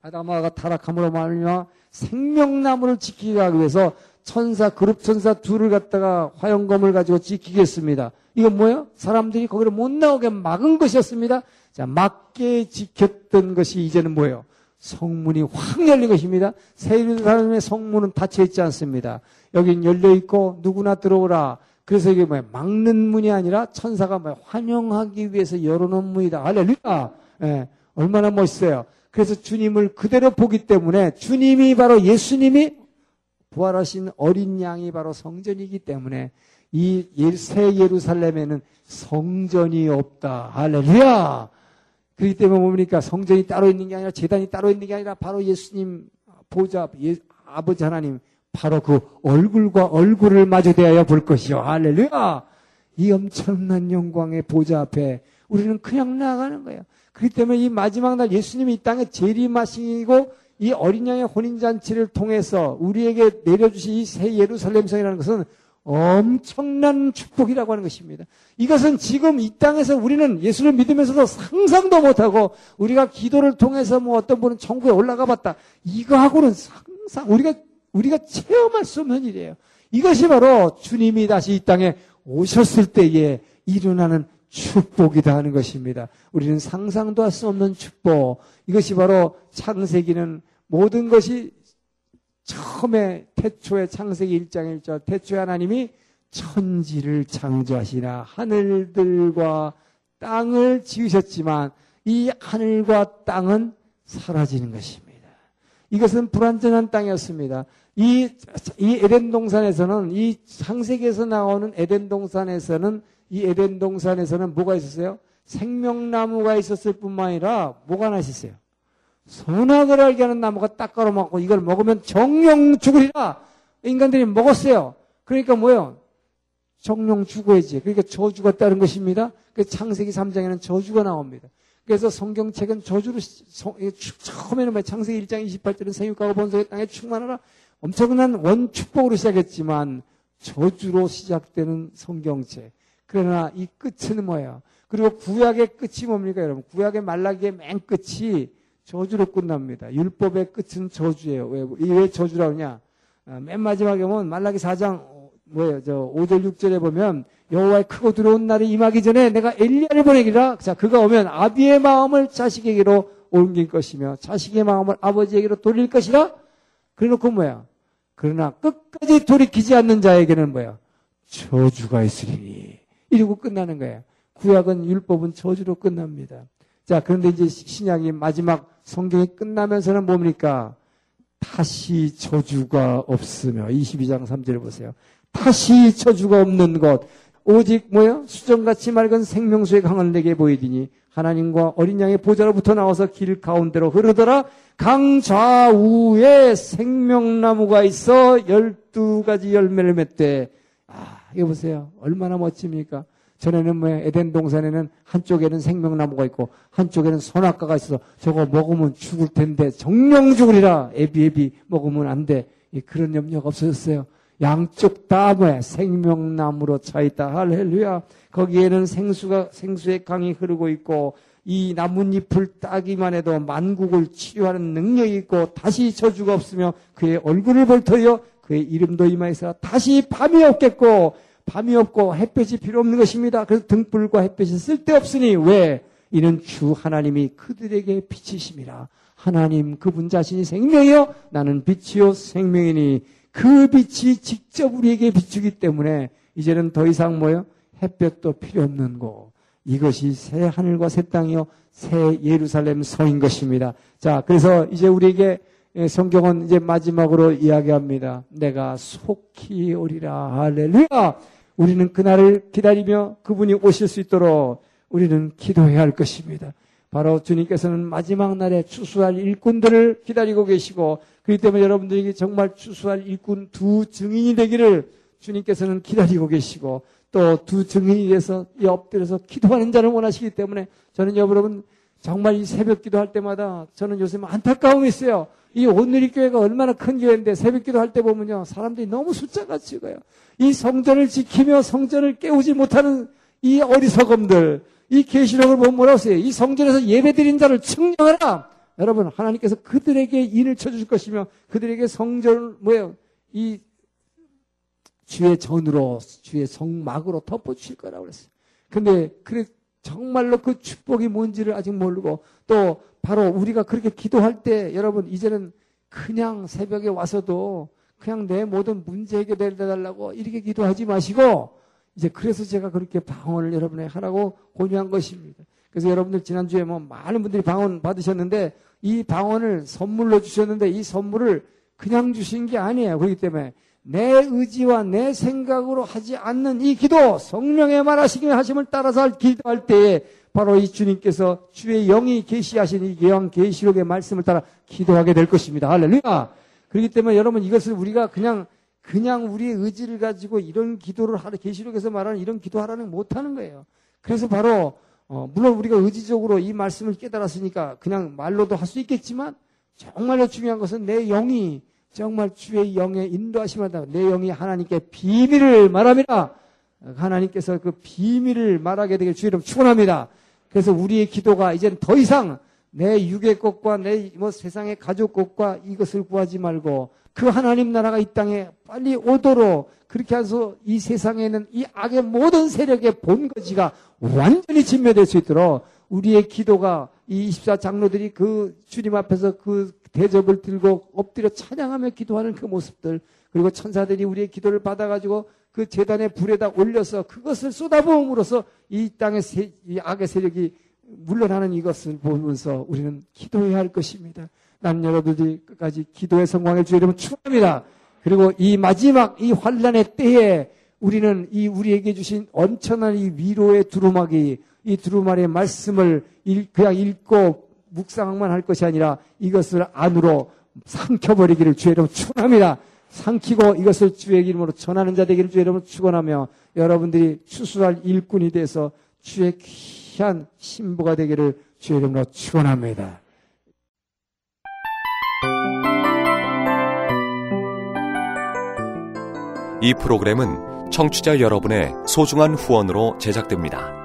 아담아가 타락함으로 말미암아 생명나무를 지키기 위해서 천사 그룹 천사 둘을 갖다가 화영검을 가지고 지키겠습니다. 이건 뭐예요? 사람들이 거기를 못 나오게 막은 것이었습니다. 자, 막게 지켰던 것이 이제는 뭐예요? 성문이 확 열린 것입니다. 세일사람의 성문은 닫혀 있지 않습니다. 여긴 열려 있고 누구나 들어오라. 그래서 이게 뭐야 막는 문이 아니라 천사가 뭐 환영하기 위해서 열어놓은 문이다. 할렐루야. 예, 얼마나 멋있어요. 그래서 주님을 그대로 보기 때문에 주님이 바로 예수님이 부활하신 어린 양이 바로 성전이기 때문에 이 새 예루살렘에는 성전이 없다. 할렐루야. 그렇기 때문에 뭡니까? 성전이 따로 있는 게 아니라 재단이 따로 있는 게 아니라 바로 예수님 보좌 예, 아버지 하나님 바로 그 얼굴과 얼굴을 마주 대하여 볼 것이요. 할렐루야! 이 엄청난 영광의 보좌 앞에 우리는 그냥 나가는 거예요. 그렇기 때문에 이 마지막 날 예수님이 이 땅에 재림하시고 이 어린 양의 혼인잔치를 통해서 우리에게 내려주신 이 새 예루살렘 성이라는 것은 엄청난 축복이라고 하는 것입니다. 이것은 지금 이 땅에서 우리는 예수를 믿으면서도 상상도 못하고 우리가 기도를 통해서 뭐 어떤 분은 천국에 올라가 봤다. 이거하고는 상상, 우리가, 우리가 체험할 수 없는 일이에요. 이것이 바로 주님이 다시 이 땅에 오셨을 때에 일어나는 축복이다 하는 것입니다. 우리는 상상도 할 수 없는 축복. 이것이 바로 창세기는 모든 것이 처음에 태초에 창세기 1장 1절 태초에 하나님이 천지를 창조하시나 하늘들과 땅을 지으셨지만 이 하늘과 땅은 사라지는 것입니다. 이것은 불완전한 땅이었습니다. 이, 이 에덴 동산에서는 이 창세기에서 나오는 에덴 동산에서는 이 에덴 동산에서는 뭐가 있었어요? 생명나무가 있었을 뿐만 아니라 뭐가 하나 있었어요? 선악을 알게 하는 나무가 딱 깔아먹고 이걸 먹으면 정령 죽으리라. 인간들이 먹었어요. 그러니까 뭐예요? 정령 죽어야지. 그러니까 저주가 따른 것입니다. 그 창세기 3장에는 저주가 나옵니다. 그래서 성경책은 저주로 처음에는 뭐 창세기 1장 28절은 생육하고 번성의 땅에 충만하라. 엄청난 원축복으로 시작했지만 저주로 시작되는 성경책. 그러나 이 끝은 뭐예요? 그리고 구약의 끝이 뭡니까, 여러분? 구약의 말라기의 맨 끝이 저주로 끝납니다. 율법의 끝은 저주예요. 왜, 왜 저주라고 하냐? 아, 맨 마지막에 보면 말라기 4장 뭐예요? 저 5절 6절에 보면 여호와의 크고 들어온 날이 임하기 전에 내가 엘리야를 보내기라. 자, 그가 오면 아비의 마음을 자식에게로 옮길 것이며 자식의 마음을 아버지에게로 돌릴 것이라. 그래 놓고 뭐야? 그러나 끝까지 돌이키지 않는 자에게는 뭐야? 저주가 있으리니. 이러고 끝나는 거예요. 구약은 율법은 저주로 끝납니다. 자, 그런데 이제 신약이 마지막 성경이 끝나면서는 뭡니까? 다시 저주가 없으며 22장 3절 보세요. 다시 저주가 없는 것 오직 뭐야? 수정같이 맑은 생명수의 강을 내게 보이더니 하나님과 어린 양의 보좌로부터 나와서 길 가운데로 흐르더라 강 좌우에 생명나무가 있어 열두 가지 열매를 맺대 아 이거 보세요 얼마나 멋집니까 전에는 뭐 에덴 동산에는 한쪽에는 생명나무가 있고 한쪽에는 선악과가 있어서 저거 먹으면 죽을 텐데 정령 죽으리라 애비애비 먹으면 안 돼. 그런 염려가 없어졌어요. 양쪽 다 뭐야 생명나무로 차 있다. 할렐루야. 거기에는 생수가 생수의 강이 흐르고 있고 이 나뭇잎을 따기만 해도 만국을 치료하는 능력이 있고 다시 저주가 없으며 그의 얼굴을 볼 터여 그의 이름도 이마에서 다시 밤이 없겠고 밤이 없고 햇볕이 필요 없는 것입니다. 그래서 등불과 햇볕이 쓸데없으니 왜? 이는 주 하나님이 그들에게 빛이심이라. 하나님 그분 자신이 생명이요 나는 빛이요 생명이니 그 빛이 직접 우리에게 비추기 때문에 이제는 더 이상 뭐요? 햇볕도 필요 없는 곳. 이것이 새 하늘과 새 땅이요 새 예루살렘 성인 것입니다. 자, 그래서 이제 우리에게 성경은 이제 마지막으로 이야기합니다. 내가 속히 오리라. 할렐루야. 우리는 그날을 기다리며 그분이 오실 수 있도록 우리는 기도해야 할 것입니다. 바로 주님께서는 마지막 날에 추수할 일꾼들을 기다리고 계시고 그렇기 때문에 여러분들에게 정말 추수할 일꾼 두 증인이 되기를 주님께서는 기다리고 계시고 또 두 증인이 돼서 엎드려서 기도하는 자를 원하시기 때문에 저는 여러분 정말 이 새벽 기도할 때마다 저는 요새 안타까움이 있어요. 이 오늘이 교회가 얼마나 큰 교회인데 새벽 기도할 때 보면요. 사람들이 너무 숫자가 찍어요. 이 성전을 지키며 성전을 깨우지 못하는 이 어리석음들, 이 계시록을 보면 뭐라고 써요? 이 성전에서 예배드린 자를 측량하라. 여러분 하나님께서 그들에게 인을 쳐주실 것이며 그들에게 성전 뭐예요 이 주의 전으로 주의 성막으로 덮어주실 거라고 그랬어요. 근데 그래 정말로 그 축복이 뭔지를 아직 모르고 또 바로 우리가 그렇게 기도할 때 여러분 이제는 그냥 새벽에 와서도 그냥 내 모든 문제 해결해 달라고 이렇게 기도하지 마시고 이제 그래서 제가 그렇게 방언을 여러분에 하라고 권유한 것입니다. 그래서 여러분들 지난주에 뭐 많은 분들이 방언 받으셨는데 이 방언을 선물로 주셨는데 이 선물을 그냥 주신 게 아니에요. 그렇기 때문에 내 의지와 내 생각으로 하지 않는 이 기도, 성령의 말하시기 하심을 따라서 기도할 때에 바로 이 주님께서 주의 영이 계시하신 이영 계시록의 말씀을 따라 기도하게 될 것입니다. 할렐루야. 그렇기 때문에 여러분 이것을 우리가 그냥 그냥 우리의 의지를 가지고 이런 기도를 하는 계시록에서 말하는 이런 기도하라는 못하는 거예요. 그래서 바로 어, 물론 우리가 의지적으로 이 말씀을 깨달았으니까 그냥 말로도 할 수 있겠지만 정말로 중요한 것은 내 영이 정말 주의 영의 인도하심을 받아 내 영이 하나님께 비밀을 말합니다. 하나님께서 그 비밀을 말하게 되길 주의 이름 축원합니다. 그래서 우리의 기도가 이제는 더 이상 내 육의 것과 내 뭐 세상의 가족 것과 이것을 구하지 말고 그 하나님 나라가 이 땅에 빨리 오도록 그렇게 해서 이 세상에는 이 악의 모든 세력의 본거지가 완전히 진멸될 수 있도록 우리의 기도가 이 24장로들이 그 주님 앞에서 그 대접을 들고 엎드려 찬양하며 기도하는 그 모습들 그리고 천사들이 우리의 기도를 받아가지고 그 재단의 불에다 올려서 그것을 쏟아부음으로써 이 땅의 세, 이 악의 세력이 물러나는 이것을 보면서 우리는 기도해야 할 것입니다. 난 여러분들이 끝까지 기도의 성공을 주의 이름을 축원합니다. 그리고 이 마지막 이 환란의 때에 우리는 이 우리에게 주신 엄청난 이 위로의 두루마기 이 두루마리의 말씀을 그냥 읽고 묵상만 할 것이 아니라 이것을 안으로 삼켜버리기를 주의 이름으로 축원합니다. 삼키고 이것을 주의 이름으로 전하는 자 되기를 주의 이름으로 축원하며 여러분들이 추수할 일꾼이 돼서 주의 귀한 신부가 되기를 주의 이름으로 축원합니다. 이 프로그램은 청취자 여러분의 소중한 후원으로 제작됩니다.